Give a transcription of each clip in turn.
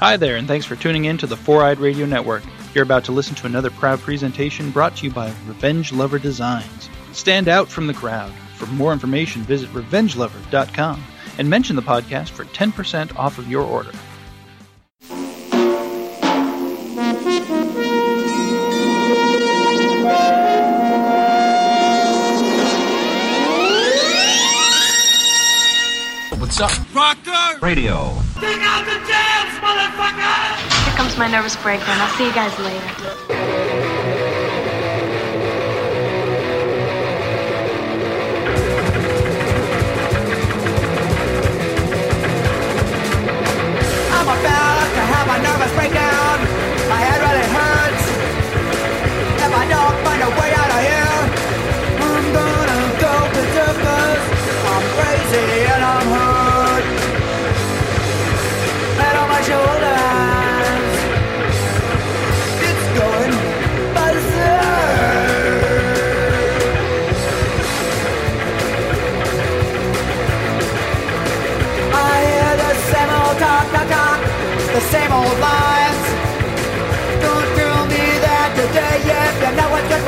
Hi there, and thanks for tuning in to the Four Eyed Radio Network. You're about to listen to another proud presentation brought to you by Revenge Lover Designs. Stand out from the crowd. For more information, visit revengelover.com and mention the podcast for 10% off of your order. What's up? Proctor! Radio. Dig out the jams, motherfucker! Here comes my nervous breakdown. I'll see you guys later. I'm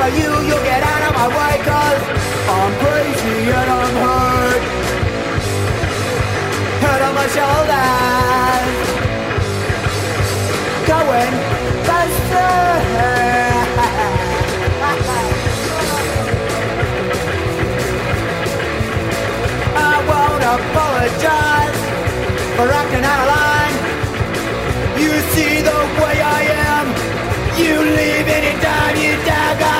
for you, you'll get out of my way, cause I'm crazy and I'm hurt. Head on my shoulders. Going faster I won't apologize for acting out of line. You see the way I am. You leave anytime you dare,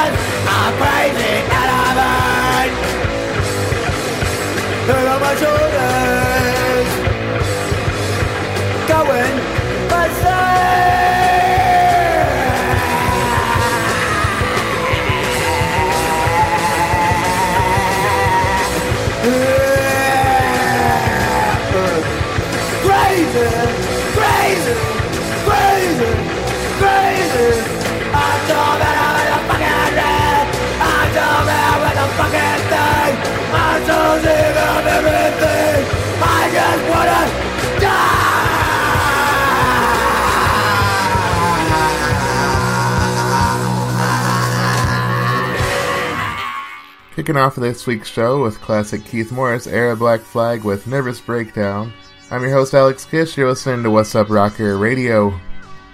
Kicking off this week's show with classic Keith Morris era Black Flag with Nervous Breakdown. I'm your host Alex Kish. You're listening to Wassup Rocker Radio.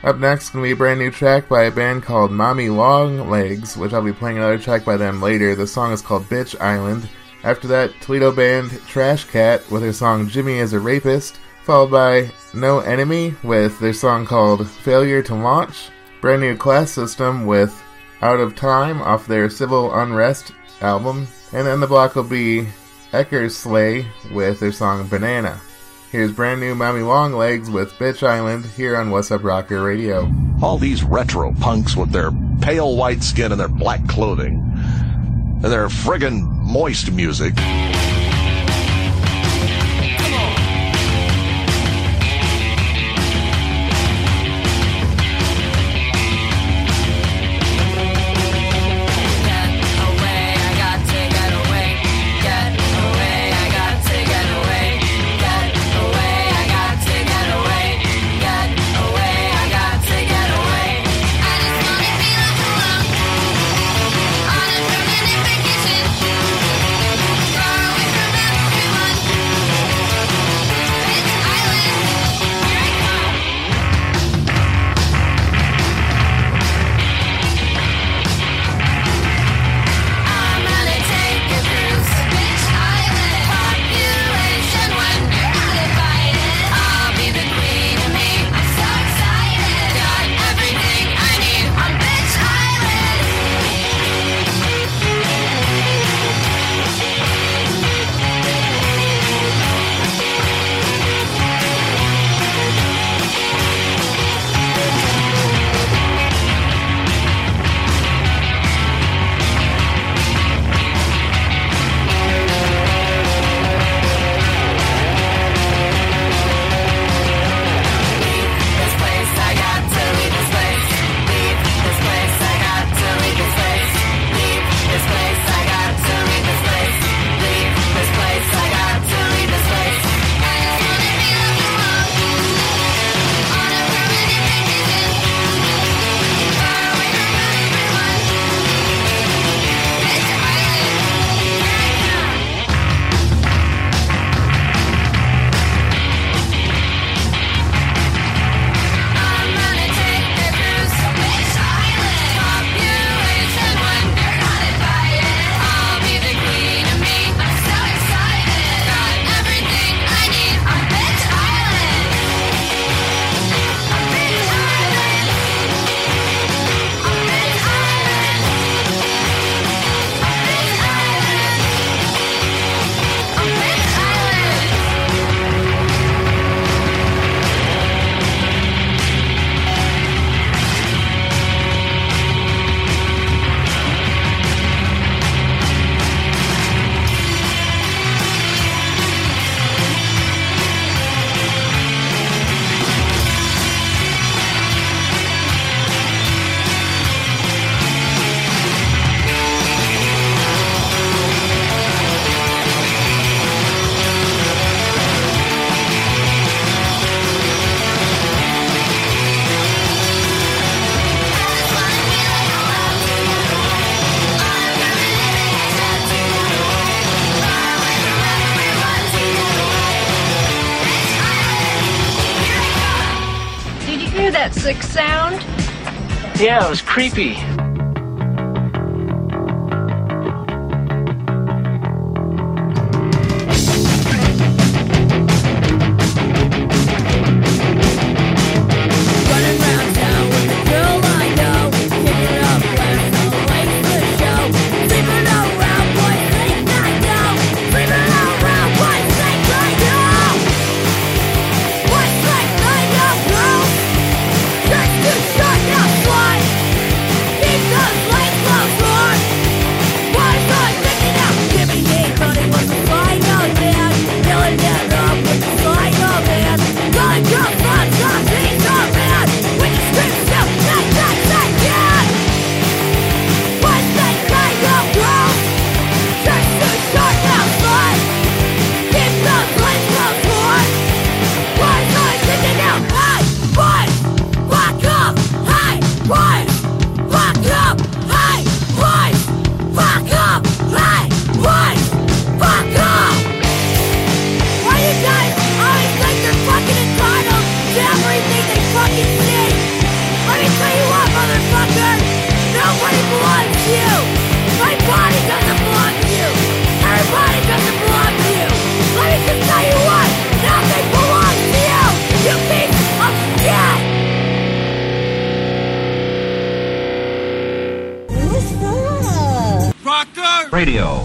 Up next, gonna be a brand new track by a band called Mommy Long Legs, which I'll be playing another track by them later. The song is called Bitch Island. After that, Toledo band Trash Cat with their song Jimmy is a Rapist, followed by No Enemy with their song called Failure to Launch. Brand new Class System with Out of Time off their Civil Unrest album. And then the block will be Eckersley with their song Banana. Here's brand new Mommy Long Legs with Bitch Island here on Wassup Rocker Radio. All these retro punks with their pale white skin and their black clothing and their friggin' moist music. Creepy. Radio.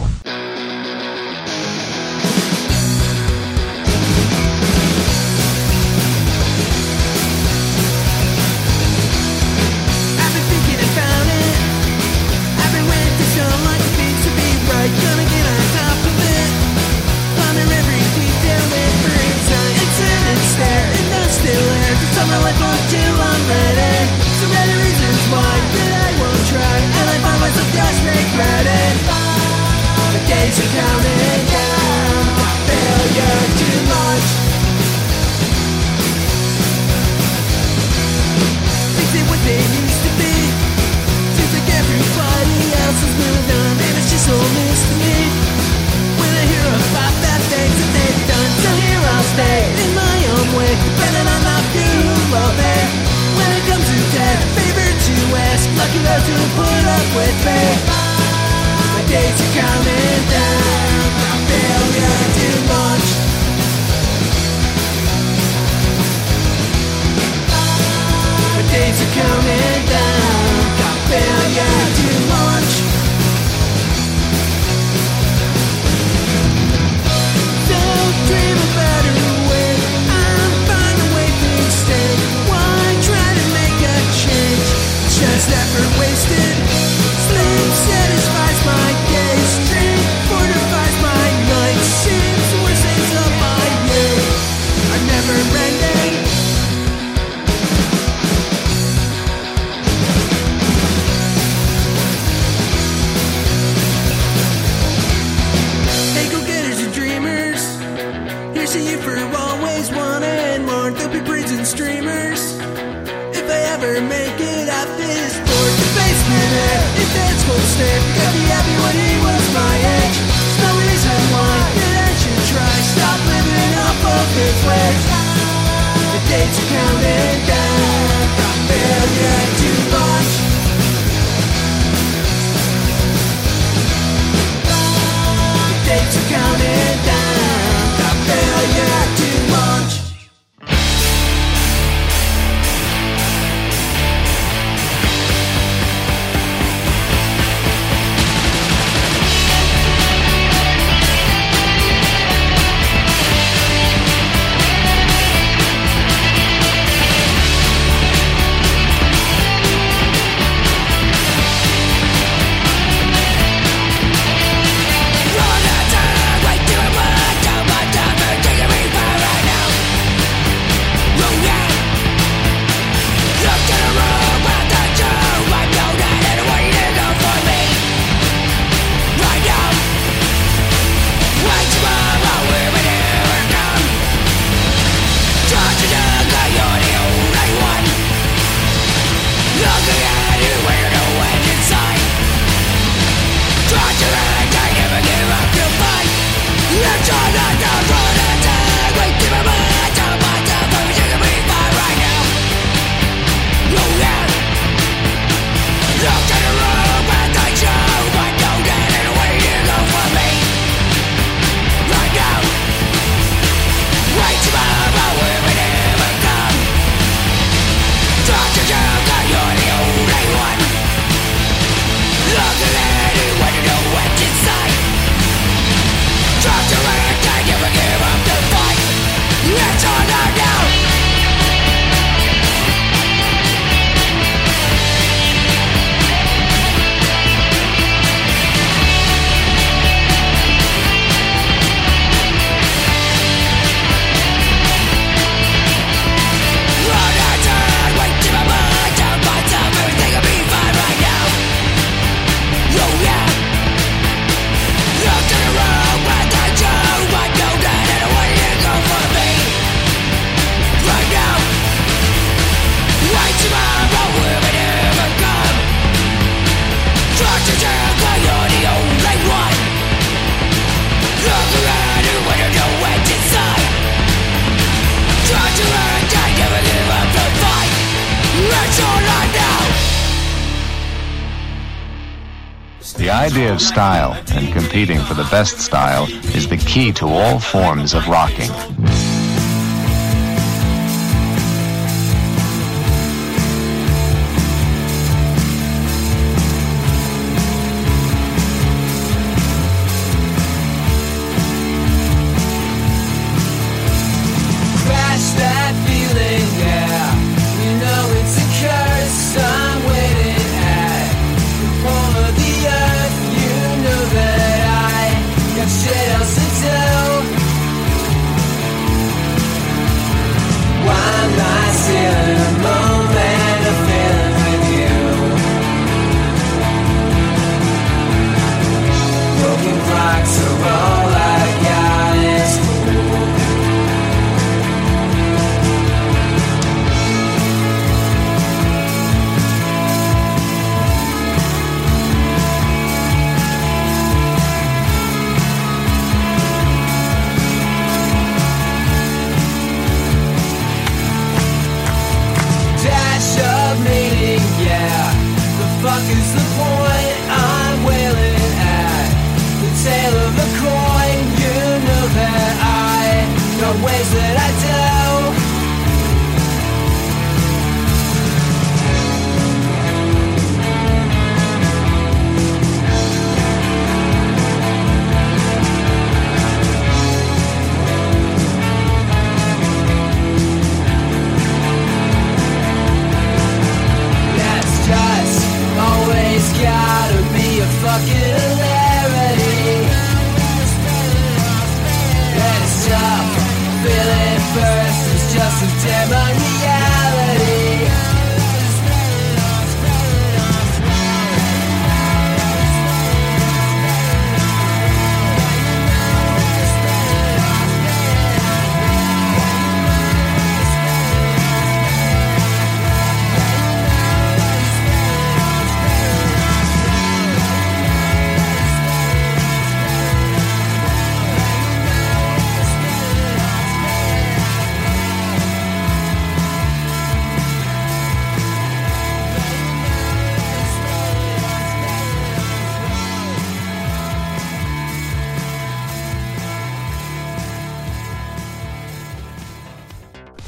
Of style and competing for the best style is the key to all forms of rocking.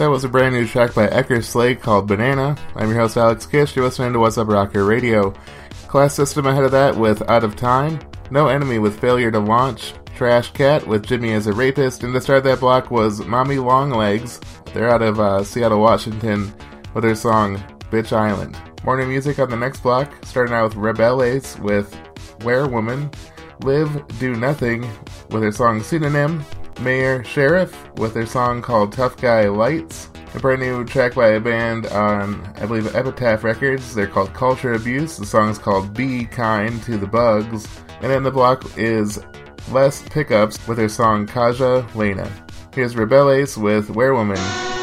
That was a brand new track by Eckersley called Banana. I'm your host Alex Kish. You're listening to Wassup Rocker Radio. Class System ahead of that with Out of Time, No Enemy with Failure to Launch, Trash Cat with Jimmy as a Rapist, and the start of that block was Mommy Long Legs. They're out of uh, Seattle, Washington with their song Bitch Island. Morning music on the next block, starting out with Rebelles with Werewoman, Live Do Nothing with their song Pseudonym, Mayor Sheriff with their song called Tough Guy Lights, a brand new track by a band on, I believe, Epitaph Records. They're called Culture Abuse. The song is called Be Kind to the Bugs. And then the block is Les Pickups with their song Kaja Lena. Here's Rebelles with Werewoman.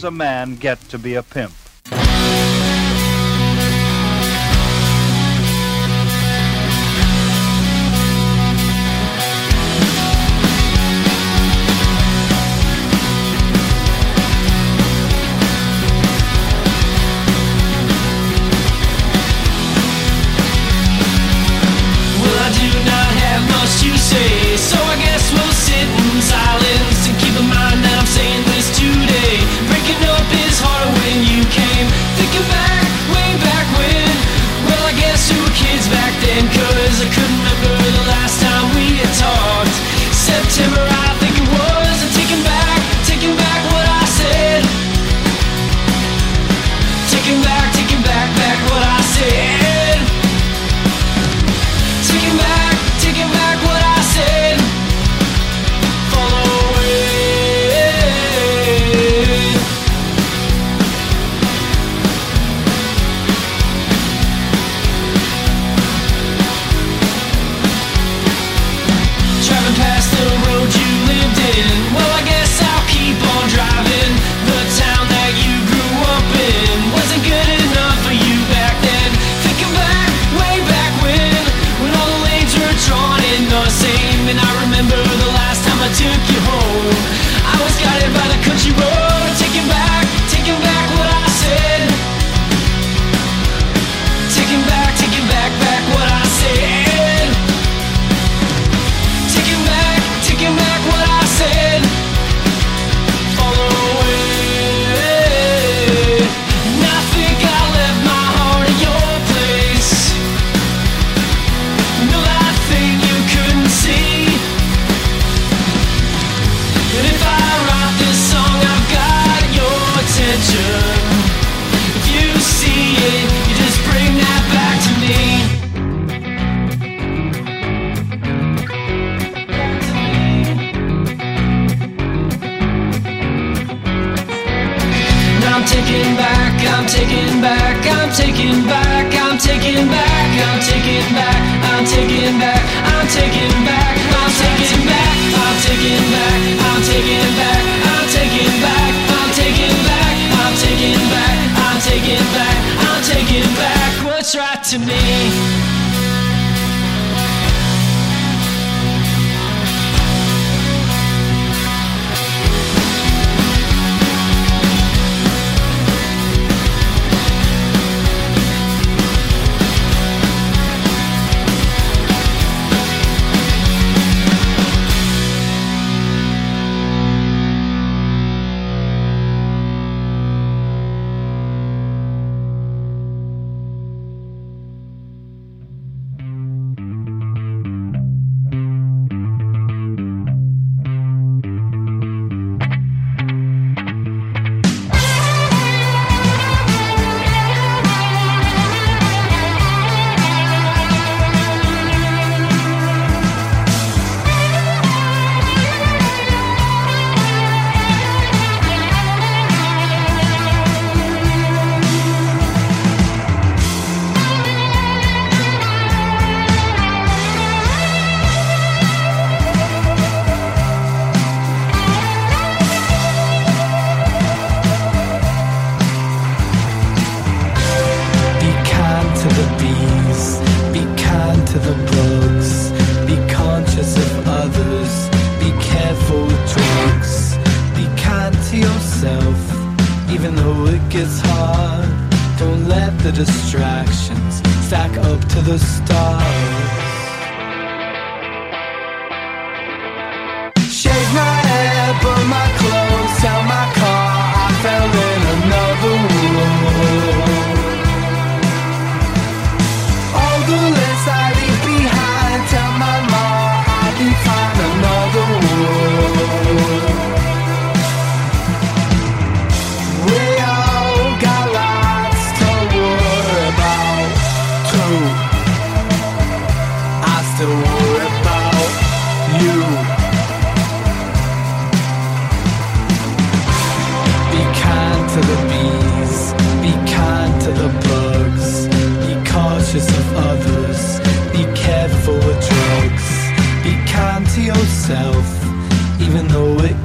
Does a man get to be a pimp?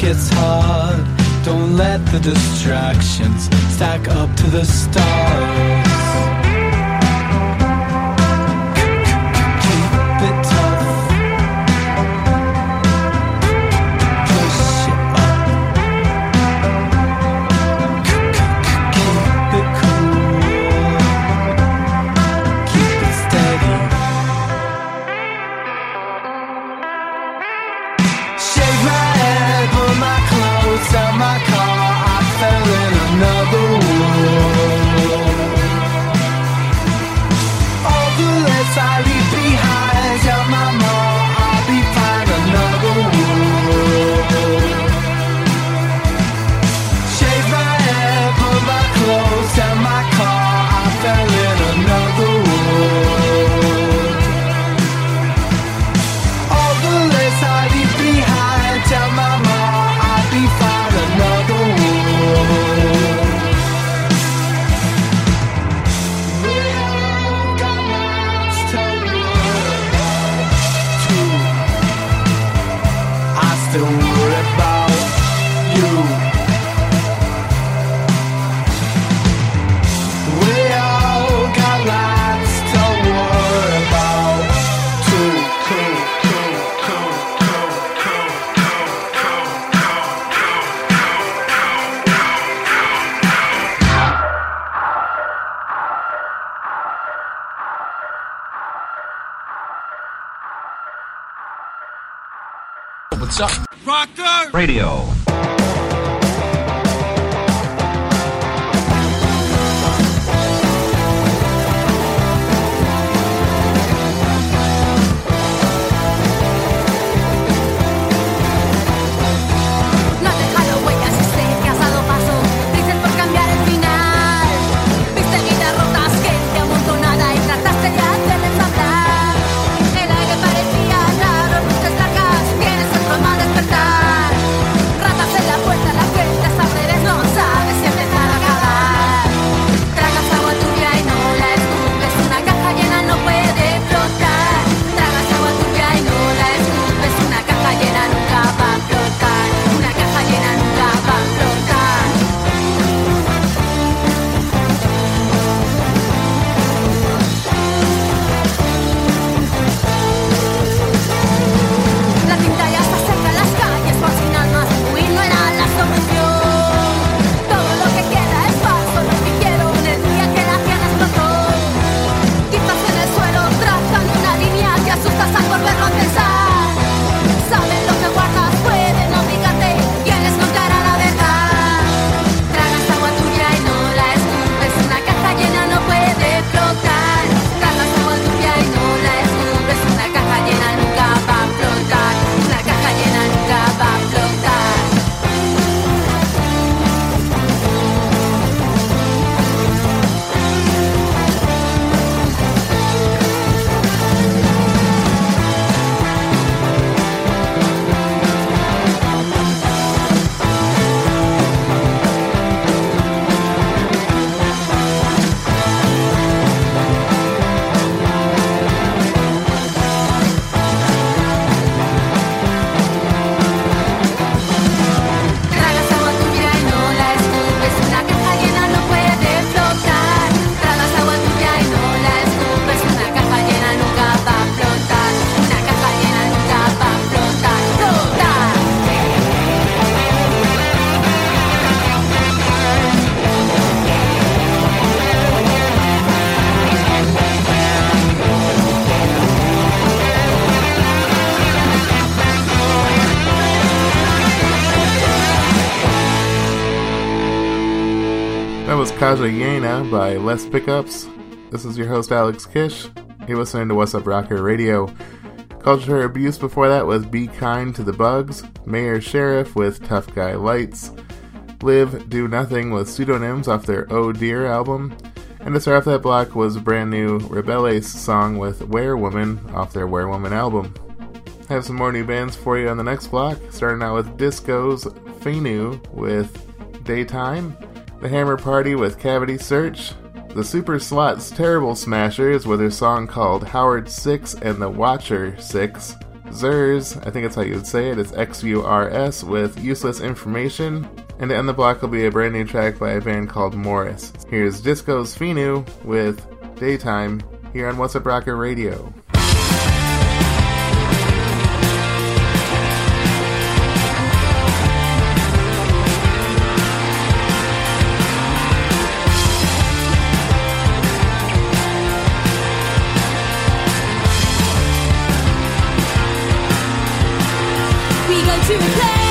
Gets hard. Don't let the distractions stack up to the stars. What's up? Rocker! Radio. Kaja Yena by Les Pickups. This is your host Alex Kish. You're listening to Wassup Rocker Radio. Culture Abuse before that was Be Kind to the Bugs. Mayor Sheriff with Tough Guy Lights. Live Do Nothing with pseudonyms off their Oh Dear album. And to start off that block was a brand new Rebelles song with Werewoman off their Werewoman album. I have some more new bands for you on the next block, starting out with Disco's Fenu with Daytime, The Hammer Party with Cavity Search, The Super Slots Terrible Smashers with their song called Howard 6 and the Watcher 6, Zurs, I think that's how you would say it, it's X U R S with Useless Information, And to end the block will be a brand new track by a band called Morris. Here's Disco's Finu with Daytime here on Wassup Rocker Radio. To a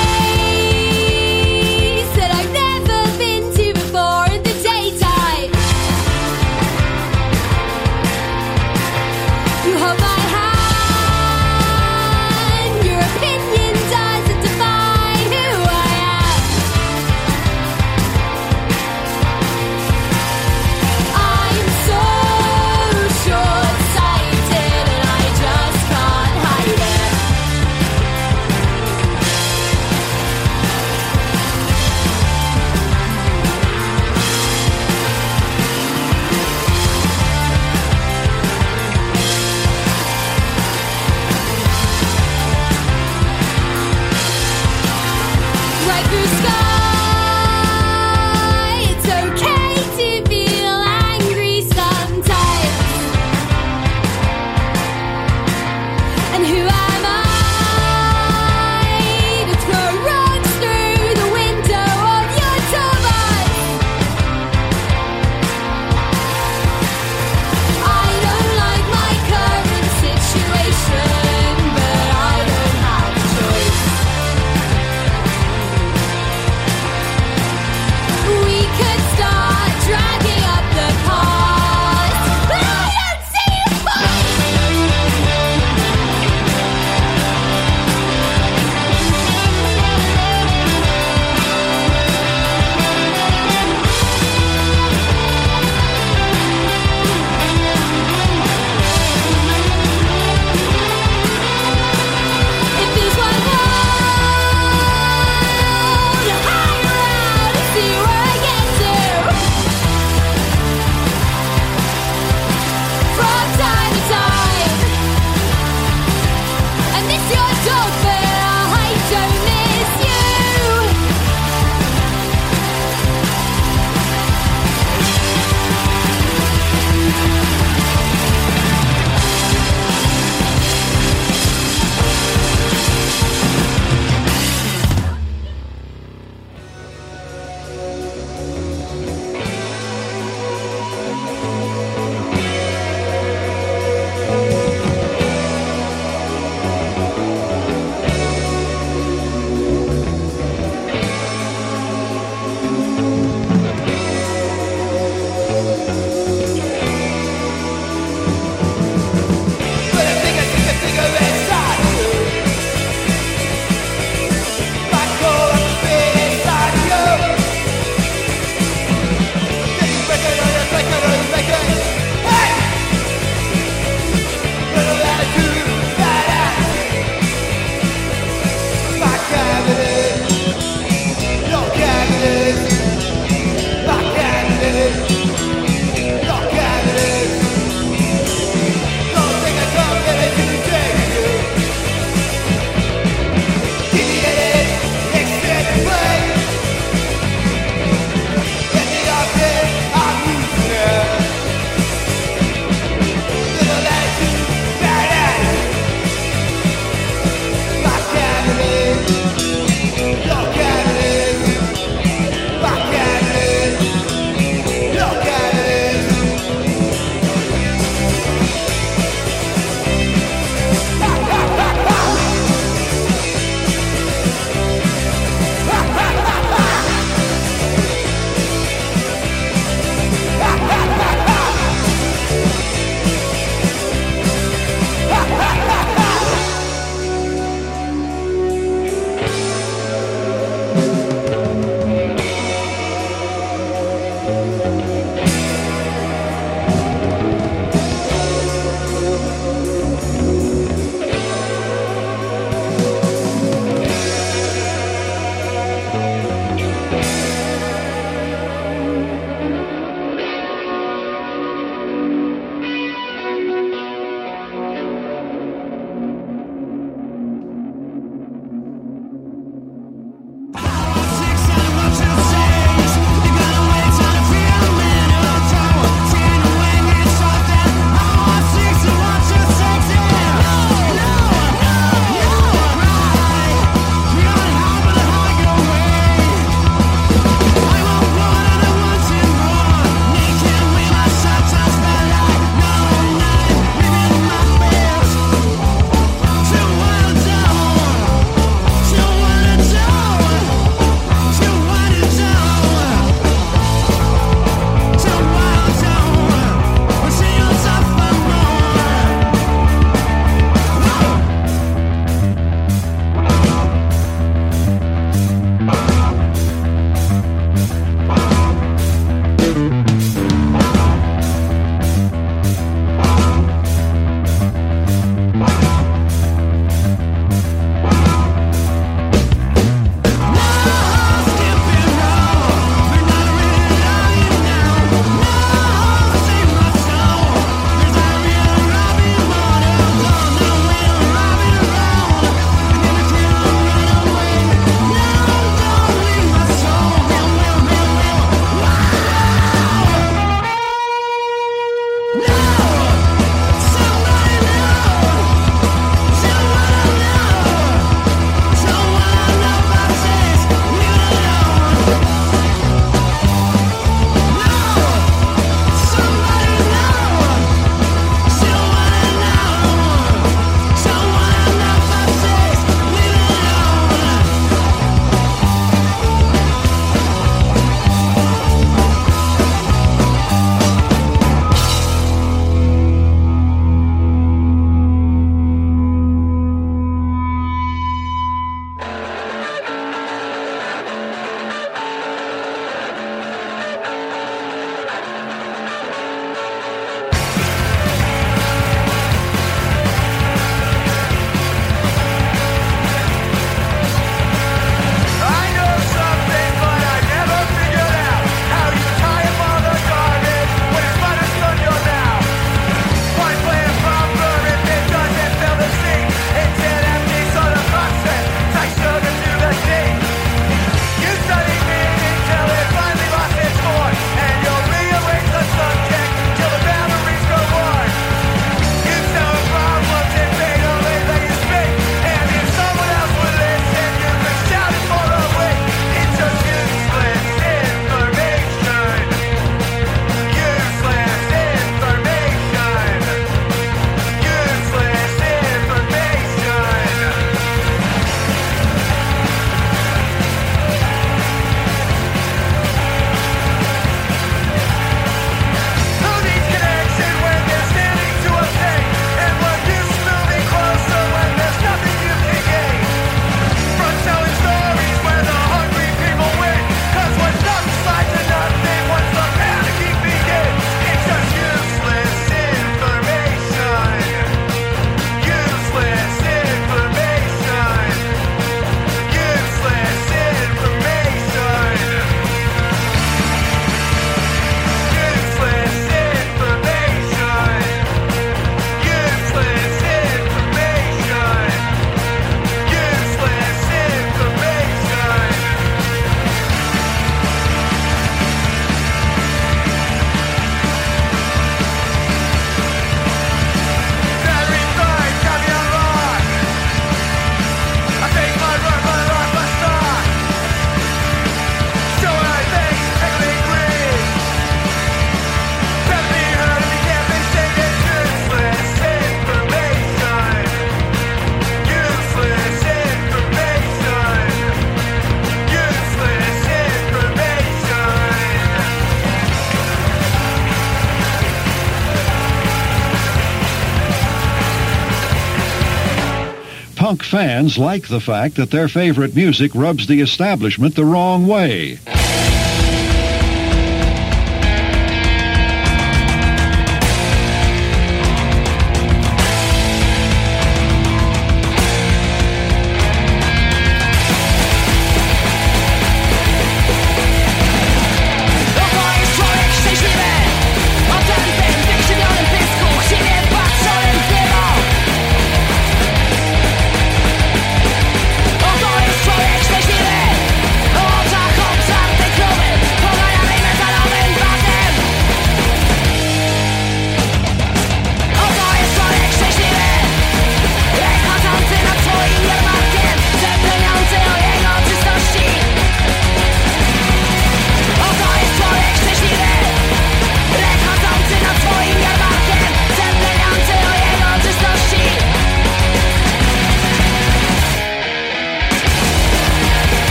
fans like the fact that their favorite music rubs the establishment the wrong way.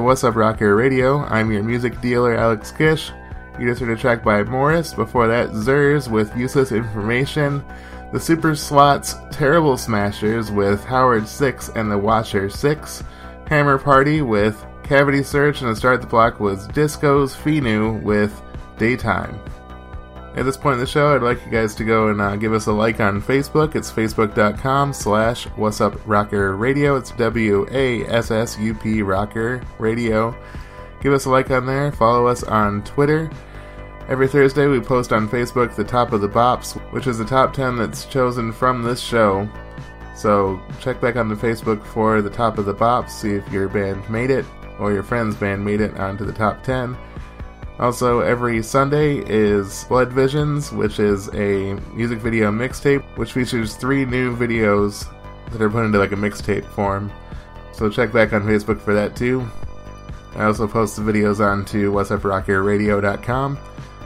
To Wassup Rocker Radio. I'm your music dealer, Alex Kish. You just heard a track by Morris. Before that, Zers with Useless Information. The Super Slots Terrible Smashers with Howard 6 and the Watcher 6. Hammer Party with Cavity Search. And to start the block was Disco's Finu with Daytime. At this point in the show, I'd like you guys to go and uh, give us a like on Facebook. It's facebook.com slash wassup rocker radio. It's W-A-S-S-U-P rocker radio. Give us a like on there. Follow us on Twitter. Every Thursday we post on Facebook the top of the bops, which is the top 10 that's chosen from this show. So check back on the Facebook for the top of the bops, see if your band made it or your friend's band made it onto the top 10. Also, every Sunday is Blood Visions, which is a music video mixtape, which features three new videos that are put into like a mixtape form. So check back on Facebook for that too. I also post the videos onto wassuprockerradio.com.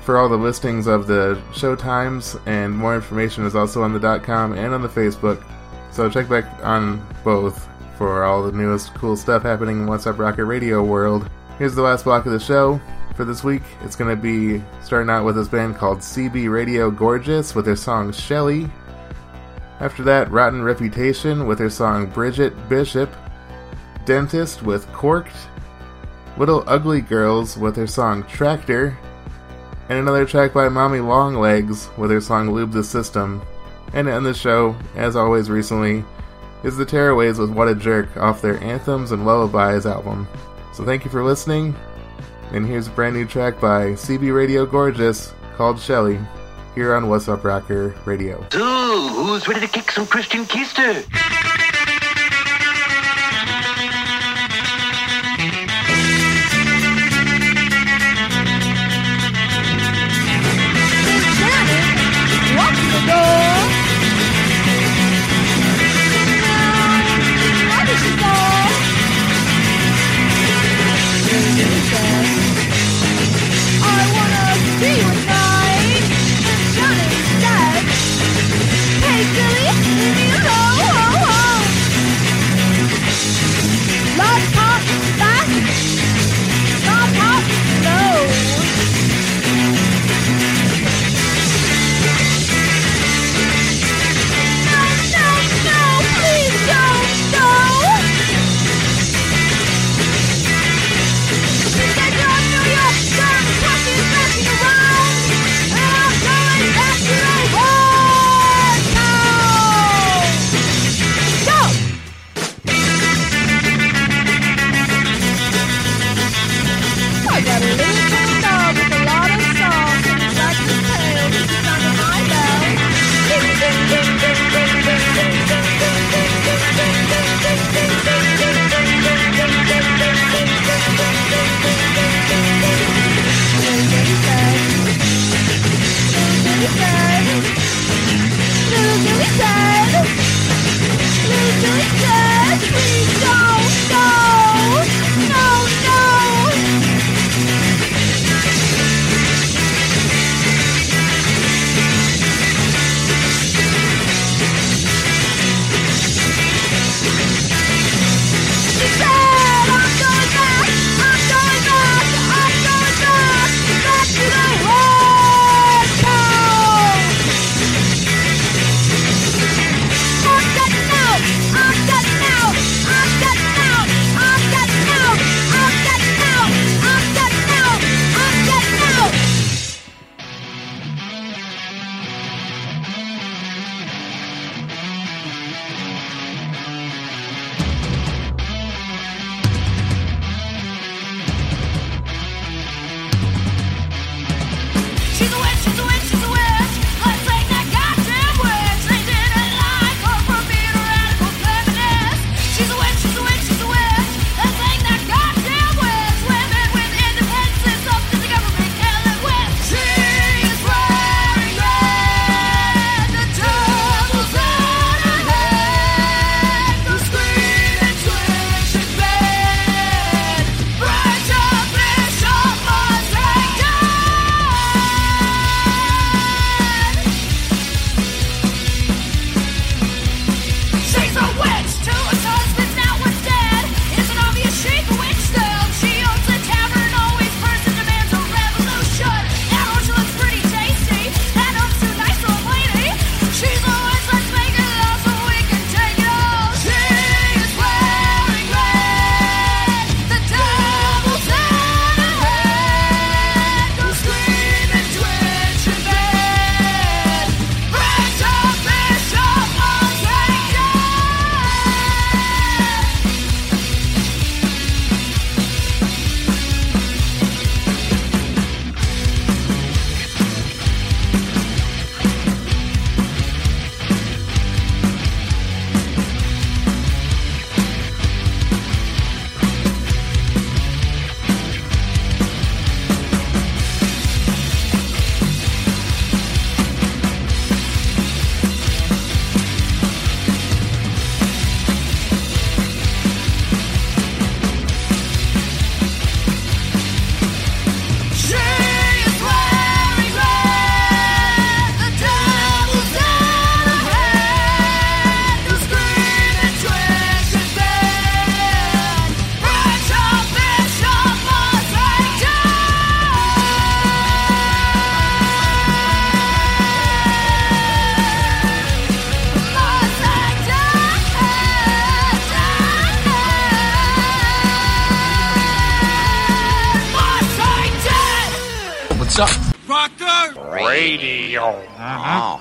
For all the listings of the show times and more information is also on the .com and on the Facebook. So check back on both for all the newest cool stuff happening in Wassup Rocker Radio world. Here's the last block of the show for this week. It's going to be starting out with this band called CB Radio Gorgeous with their song Shelly. After that, Rotten Reputation with their song Bridget Bishop. Dentist with Corked. Little Ugly Girls with their song Tractor. And another track by Mommy Long Legs with their song Lube the System. And to end the show, as always recently, is the Tearaways with What a Jerk off their Anthems and Lullabies album. So thank you for listening. And here's a brand new track by CB Radio Gorgeous called Shelly here on Wassup Rocker Radio. So, who's ready to kick some Christian keister?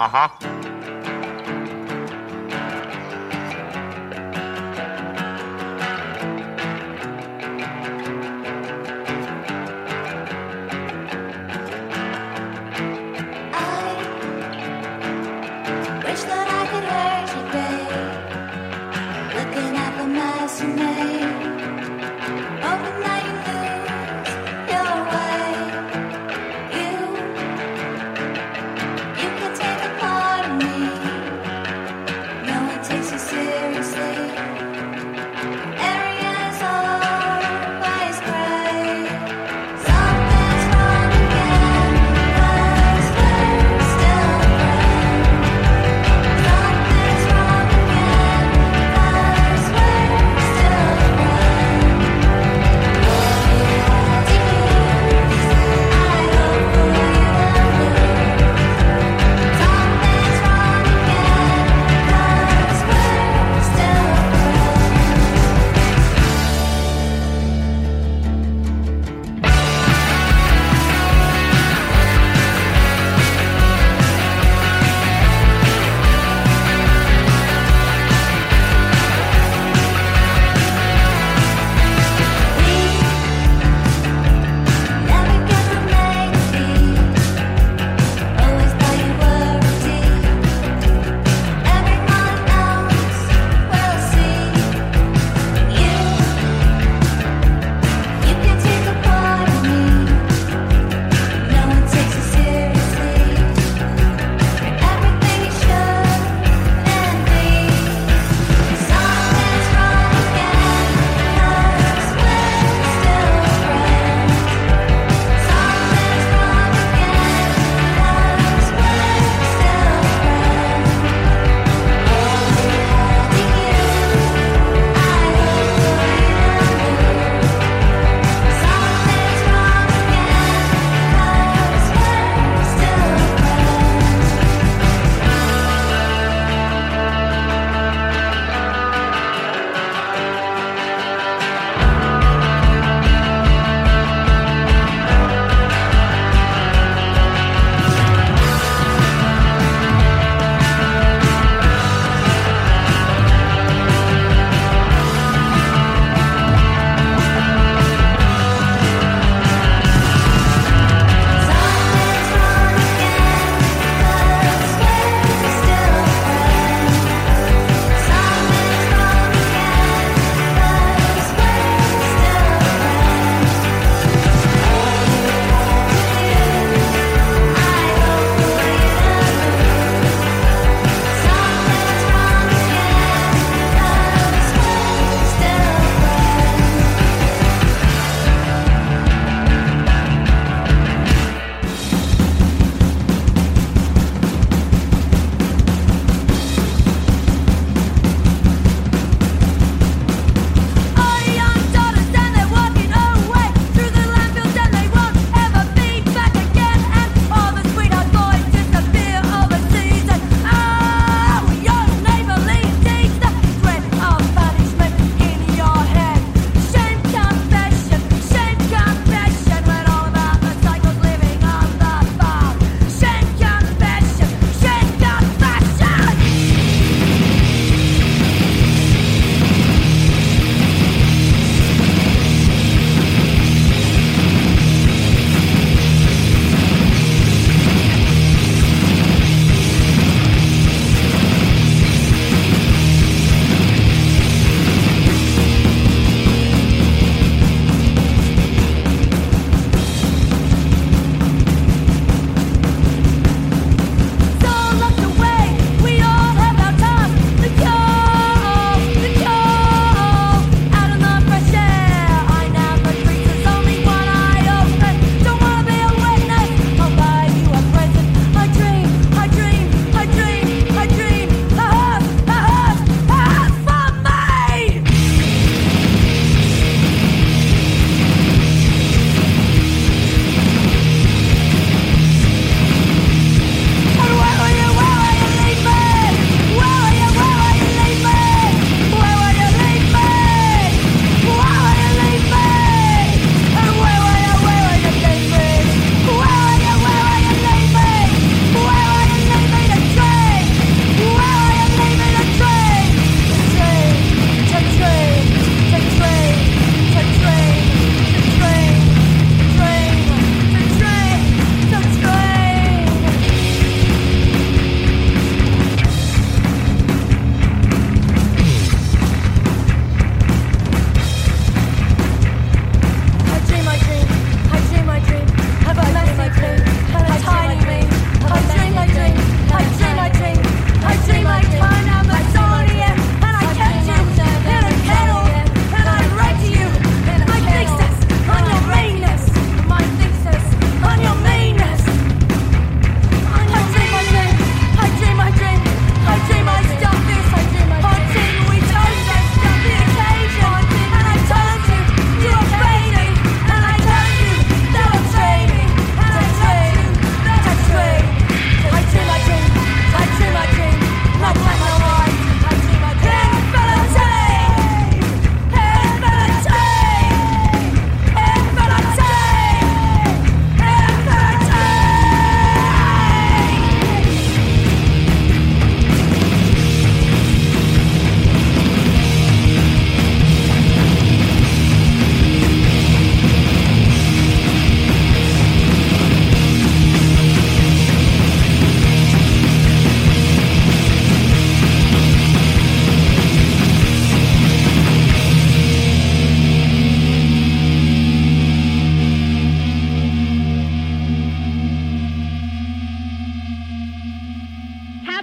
Uh-huh.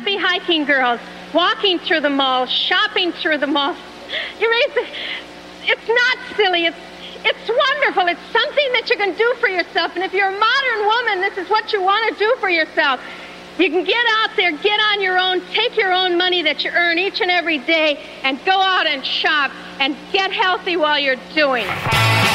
Working girls walking through the mall, shopping through the mall. You raise it's not silly. It's it's wonderful. It's something that you can do for yourself. And if you're a modern woman, this is what you want to do for yourself. You can get out there, get on your own, take your own money that you earn each and every day, and go out and shop and get healthy while you're doing it.